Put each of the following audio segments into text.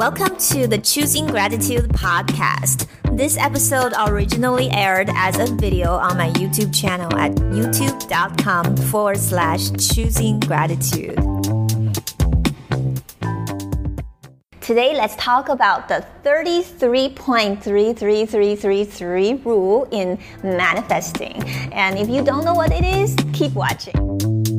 Welcome to the Choosing Gratitude podcast. This episode originally aired as a video on my YouTube channel at youtube.com forward slash choosing gratitude. Today, let's talk about the 33.33333 rule in manifesting. And if you don't know what it is, keep watching.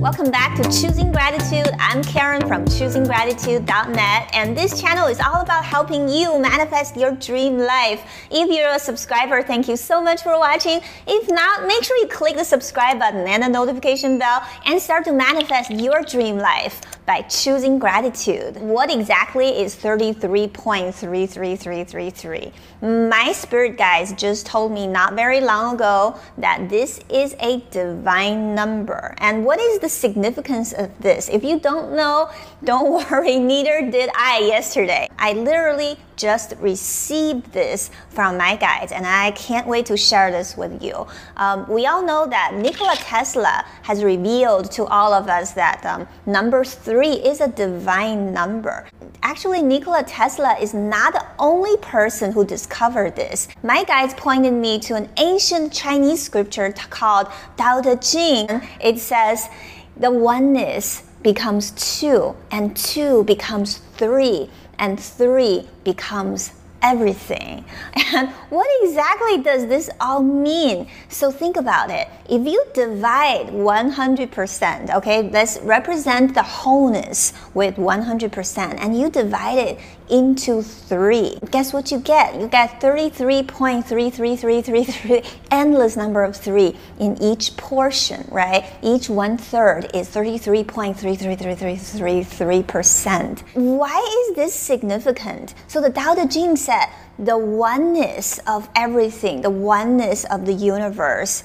Welcome back to Choosing Gratitude. I'm Karen from choosinggratitude.net, and this channel is all about helping you manifest your dream life. If you're a subscriber, thank you so much for watching. If not, make sure you click the subscribe button and the notification bell and start to manifest your dream life by choosing gratitude. What exactly is 33.33333? My spirit guides just told me not very long ago that this is a divine number. And what is the significance of this. If you don't know, don't worry, neither did I yesterday. I literally just received this from my guides, and I can't wait to share this with you. Um, we all know that Nikola Tesla has revealed to all of us that um, number three is a divine number. Actually, Nikola Tesla is not the only person who discovered this. My guides pointed me to an ancient Chinese scripture called Tao Te Ching. It says, the oneness becomes two, and two becomes three, and three becomes everything. And what exactly does this all mean? So think about it. If you divide 100%, okay, let's represent the wholeness with 100%, and you divide it into three, guess what you get? You get 33.33333, endless number of three in each portion, right? Each one third is 33.33333%. Why is this significant? So the Tao Te Ching said, the oneness of everything, the oneness of the universe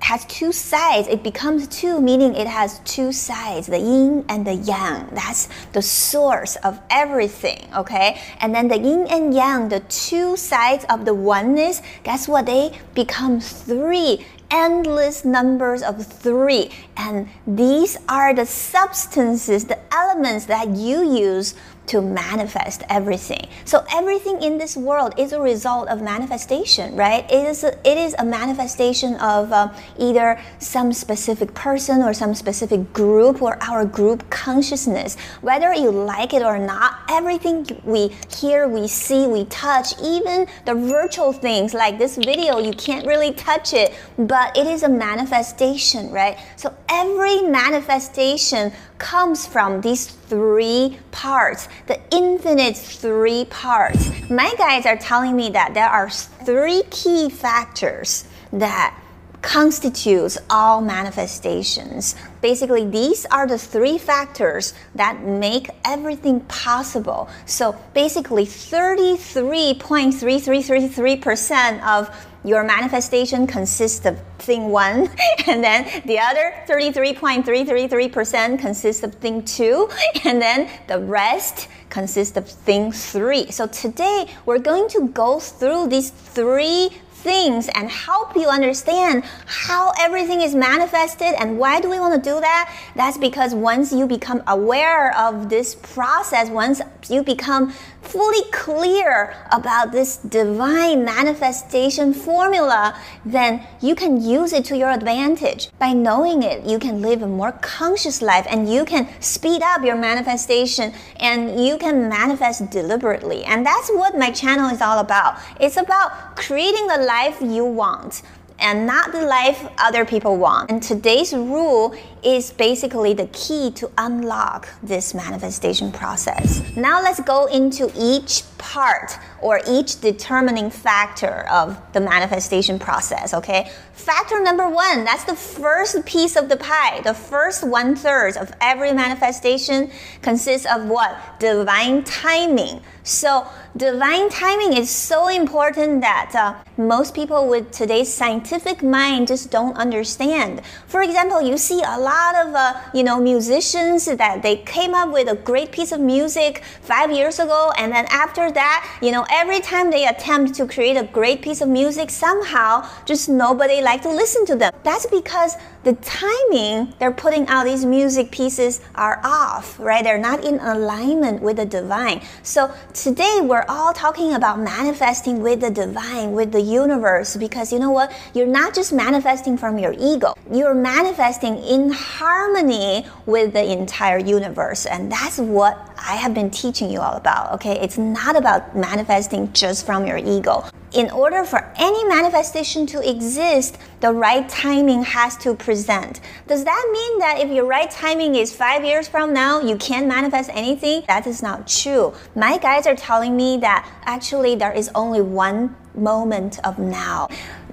has two sides. It becomes two, meaning it has two sides, the yin and the yang. That's the source of everything, okay? And then the yin and yang, the two sides of the oneness, guess what? They become three endless numbers of three. And these are the substances, the elements that you use to manifest everything. So everything in this world is a result of manifestation, right? It is a, it is a manifestation of uh, either some specific person or some specific group or our group consciousness. Whether you like it or not, everything we hear, we see, we touch, even the virtual things like this video, you can't really touch it, but it is a manifestation, right? So every manifestation comes from these three parts, the infinite three parts. My guides are telling me that there are three key factors that constitutes all manifestations. Basically, these are the three factors that make everything possible. So basically, 33.3333% of your manifestation consists of thing one, and then the other 33.333% consists of thing two, and then the rest consists of thing three. So today we're going to go through these three things and help you understand how everything is manifested and why do we want to do that? That's because once you become aware of this process, once you become fully clear about this divine manifestation formula, then you can use it to your advantage. By knowing it, you can live a more conscious life and you can speed up your manifestation and you can manifest deliberately. And that's what my channel is all about. It's about creating the life you want and not the life other people want. And today's rule is basically the key to unlock this manifestation process. Now let's go into each part or each determining factor of the manifestation process, okay? Factor number one, that's the first piece of the pie. The first one third of every manifestation consists of what? Divine timing. So, divine timing is so important that uh, most people with today's scientific mind just don't understand. For example, you see a lot of uh, you know musicians that they came up with a great piece of music five years ago, and then after that, you know, every time they attempt to create a great piece of music, somehow just nobody like to listen to them. That's because the timing they're putting out these music pieces are off, right? They're not in alignment with the divine. So today we're all talking about manifesting with the divine, with the universe, because you know what? You're not just manifesting from your ego, you're manifesting in harmony with the entire universe. And that's what I have been teaching you all about, okay? It's not about manifesting just from your ego in order for any manifestation to exist, the right timing has to present. Does that mean that if your right timing is five years from now, you can't manifest anything? That is not true. My guides are telling me that actually there is only one moment of now.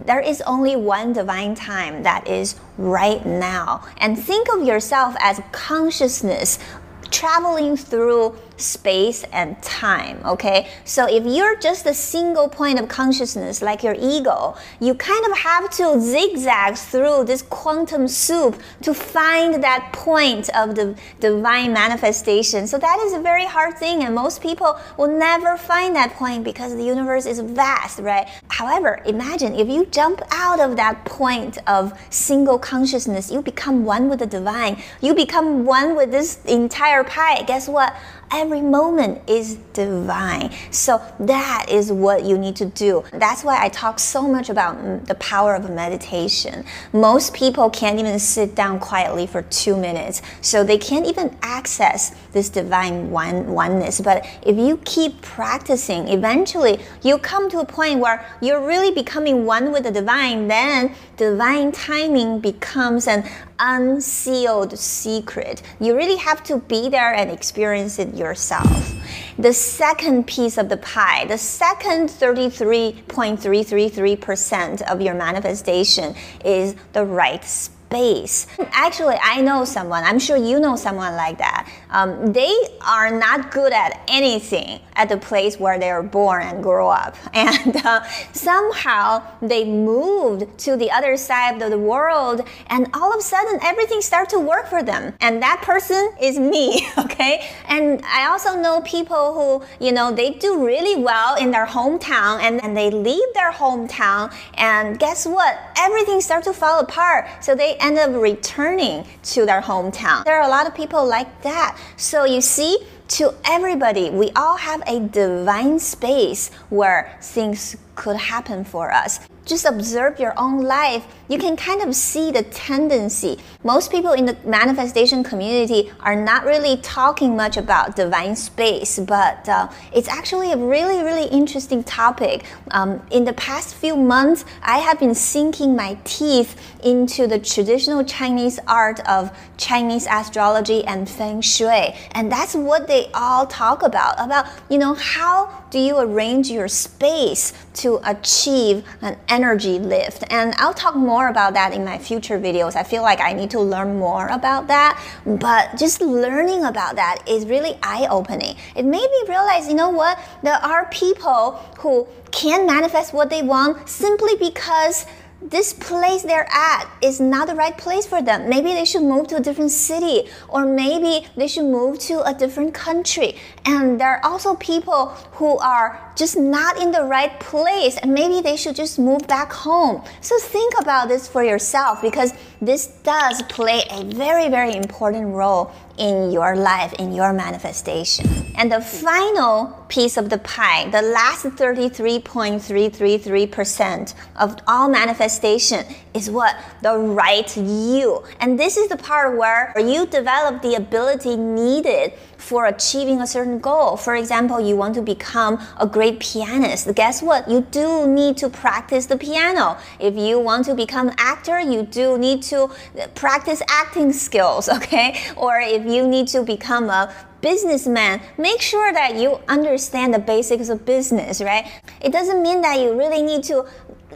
There is only one divine time that is right now. And think of yourself as consciousness traveling through space and time, okay? So if you're just a single point of consciousness, like your ego, you kind of have to zigzag through this quantum soup to find that point of the divine manifestation. So that is a very hard thing, and most people will never find that point because the universe is vast, right? However, imagine if you jump out of that point of single consciousness, you become one with the divine, you become one with this entire pie. Guess what? Every moment is divine. So that is what you need to do. That's why I talk so much about the power of meditation. Most people can't even sit down quietly for two minutes, so they can't even access this divine one, oneness. But if you keep practicing, eventually you come to a point where you're really becoming one with the divine, then divine timing becomes an unsealed secret. You really have to be there and experience it yourself. The second piece of the pie, the second 33.333% of your manifestation is the right space Actually, I know someone, I'm sure you know someone like that. Um, they are not good at anything at the place where they were born and grow up. And uh, somehow they moved to the other side of the world, and all of a sudden everything started to work for them. And that person is me, okay? And I also know people who, you know, they do really well in their hometown and, and they leave their hometown, and guess what? Everything starts to fall apart. So they end up returning to their hometown. There are a lot of people like that. So you see, to everybody, we all have a divine space where things could happen for us just observe your own life, you can kind of see the tendency. Most people in the manifestation community are not really talking much about divine space, but uh, it's actually a really, really interesting topic. Um, in the past few months, I have been sinking my teeth into the traditional Chinese art of Chinese astrology and feng shui, and that's what they all talk about. About you know how do you arrange your space to achieve an energy lift? And I'll talk more about that in my future videos. I feel like I need to learn more about that, but just learning about that is really eye opening. It made me realize, you know what? There are people who can manifest what they want simply because this place they're at is not the right place for them. Maybe they should move to a different city, or maybe they should move to a different country. And there are also people who are just not in the right place, and maybe they should just move back home. So think about this for yourself because this does play a very, very important role in your life, in your manifestation. And the final piece of the pie, the last 33.333% of all manifestation is what? The right you. And this is the part where you develop the ability needed for achieving a certain goal. For example, you want to become a great pianist. Guess what? You do need to practice the piano. If you want to become an actor, you do need to practice acting skills, okay? Or if you need to become a businessman, make sure that you understand the basics of business, right? It doesn't mean that you really need to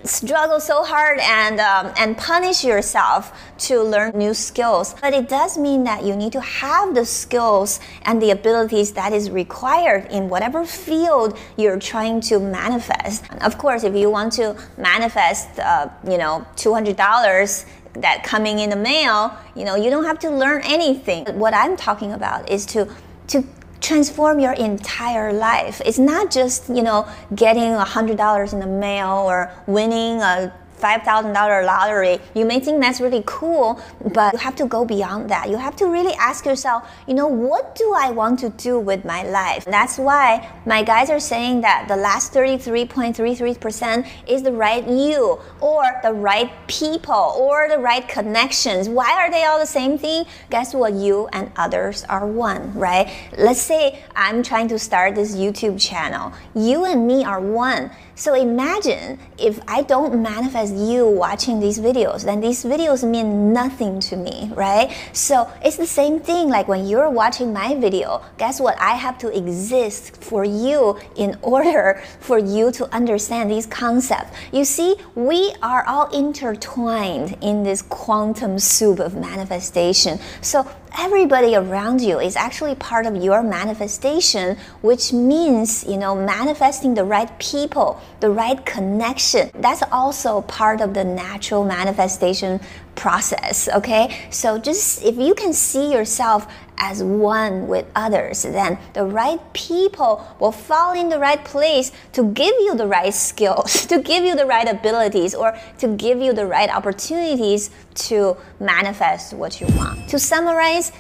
struggle so hard and um, and punish yourself to learn new skills but it does mean that you need to have the skills and the abilities that is required in whatever field you're trying to manifest of course if you want to manifest uh, you know $200 that coming in the mail you know you don't have to learn anything what i'm talking about is to to transform your entire life. It's not just, you know, getting a $100 in the mail or winning a $5,000 lottery, you may think that's really cool, but you have to go beyond that. You have to really ask yourself, you know, what do I want to do with my life? That's why my guys are saying that the last 33.33% is the right you, or the right people, or the right connections. Why are they all the same thing? Guess what? You and others are one, right? Let's say I'm trying to start this YouTube channel. You and me are one. So imagine if I don't manifest you watching these videos, then these videos mean nothing to me, right? So it's the same thing like when you're watching my video, guess what? I have to exist for you in order for you to understand these concepts. You see, we are all intertwined in this quantum soup of manifestation. So everybody around you is actually part of your manifestation, which means, you know, manifesting the right people, the right connection. That's also part of the natural manifestation process, okay? So just if you can see yourself as one with others, then the right people will fall in the right place to give you the right skills, to give you the right abilities, or to give you the right opportunities to manifest what you want. To summarize,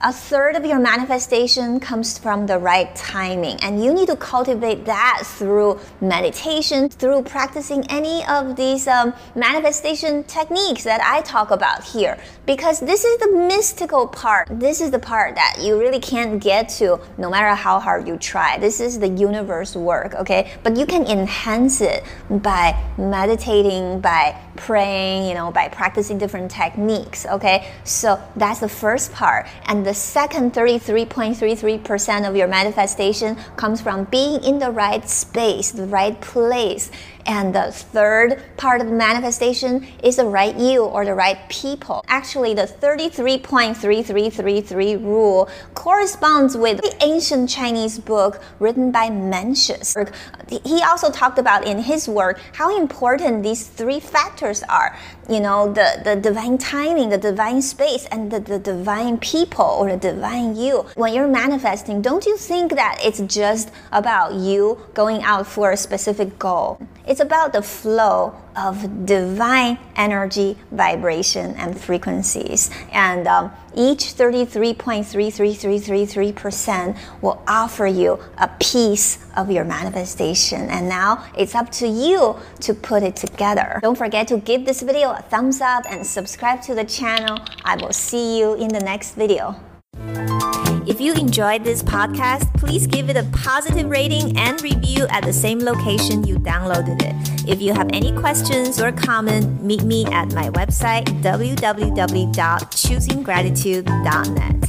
a third of your manifestation comes from the right timing, and you need to cultivate that through meditation, through practicing any of these um, manifestation techniques that I talk about here. Because this is the mystical part. This is the part that you really can't get to no matter how hard you try. This is the universe work, okay? But you can enhance it by meditating, by praying, you know, by practicing different techniques, okay? So that's the first part. And the second 33.33% of your manifestation comes from being in the right space, the right place. And the third part of manifestation is the right you or the right people. Actually, the 33.3333 rule corresponds with the ancient Chinese book written by Mencius. He also talked about in his work how important these three factors are. You know, the, the divine timing, the divine space, and the, the divine people or the divine you. When you're manifesting, don't you think that it's just about you going out for a specific goal? It's about the flow of divine energy, vibration, and frequencies. And um, each 33.33333% will offer you a piece of your manifestation. And now it's up to you to put it together. Don't forget to give this video a thumbs up and subscribe to the channel. I will see you in the next video. If you enjoyed this podcast, please give it a positive rating and review at the same location you downloaded it. If you have any questions or comment, meet me at my website www.choosinggratitude.net.